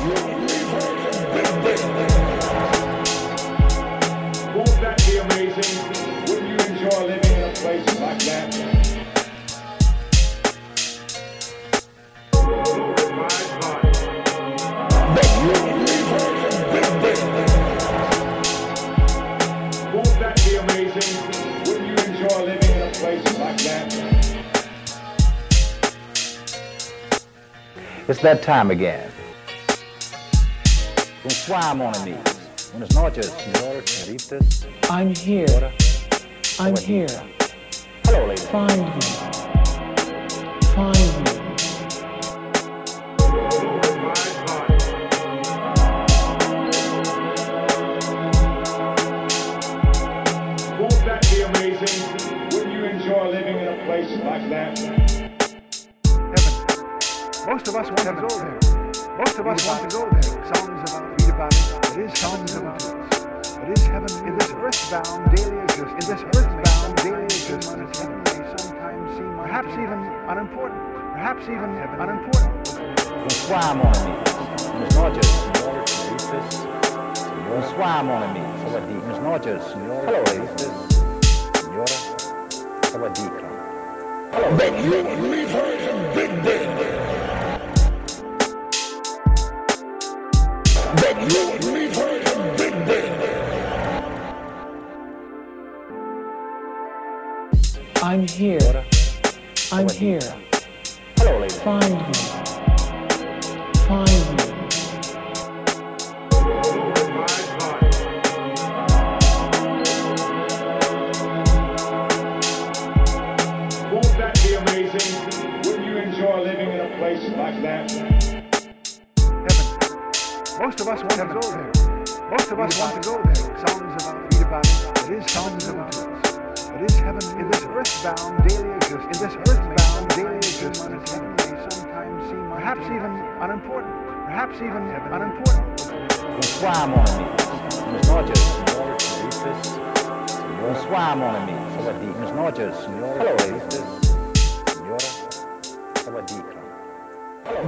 Won't that be amazing? Wouldn't you enjoy living in a place like that? Won't that be amazing? Wouldn't you enjoy living in a place like that? It's that time again. Bonsoir, mon ami. Buenas noches, señores, señoritas. I'm here. Señora. I'm here. Hello, ladies. Find me. Find me. Won't that be amazing? Wouldn't you enjoy living in a place like that? heaven. Most of us want to go there. Most of us want to go there. Songs about read about it. It is songs about it. It is heaven in this earthbound daily existence. In this earthbound daily existence, heaven may sometimes seem perhaps even unimportant. Perhaps even unimportant. Bonsoir, mon ami. Buenas noches, señores, señoritas. Bonsoir, mon ami. Sawadee. Buenas noches, señores. Hello, ladies. Señora. Sawadee. Hello, I'm here. I'm here. Hello, ladies. Find me. Find me. Won't that be amazing? Wouldn't you enjoy living in a place like that? Heaven. Most of us want to go there. Most of us want to go there. Songs about read about it. It is songs about it. It is heaven in this earthbound daily existence. In this earthbound daily existence, heaven may sometimes seem perhaps even unimportant. Perhaps even unimportant. Bonsoir, mon ami. Buenas noches, señores, señoritas. Bonsoir, mon ami. Sawadee. Buenas noches, señores. Hello, ladies. Señora. Sawadee. Hello,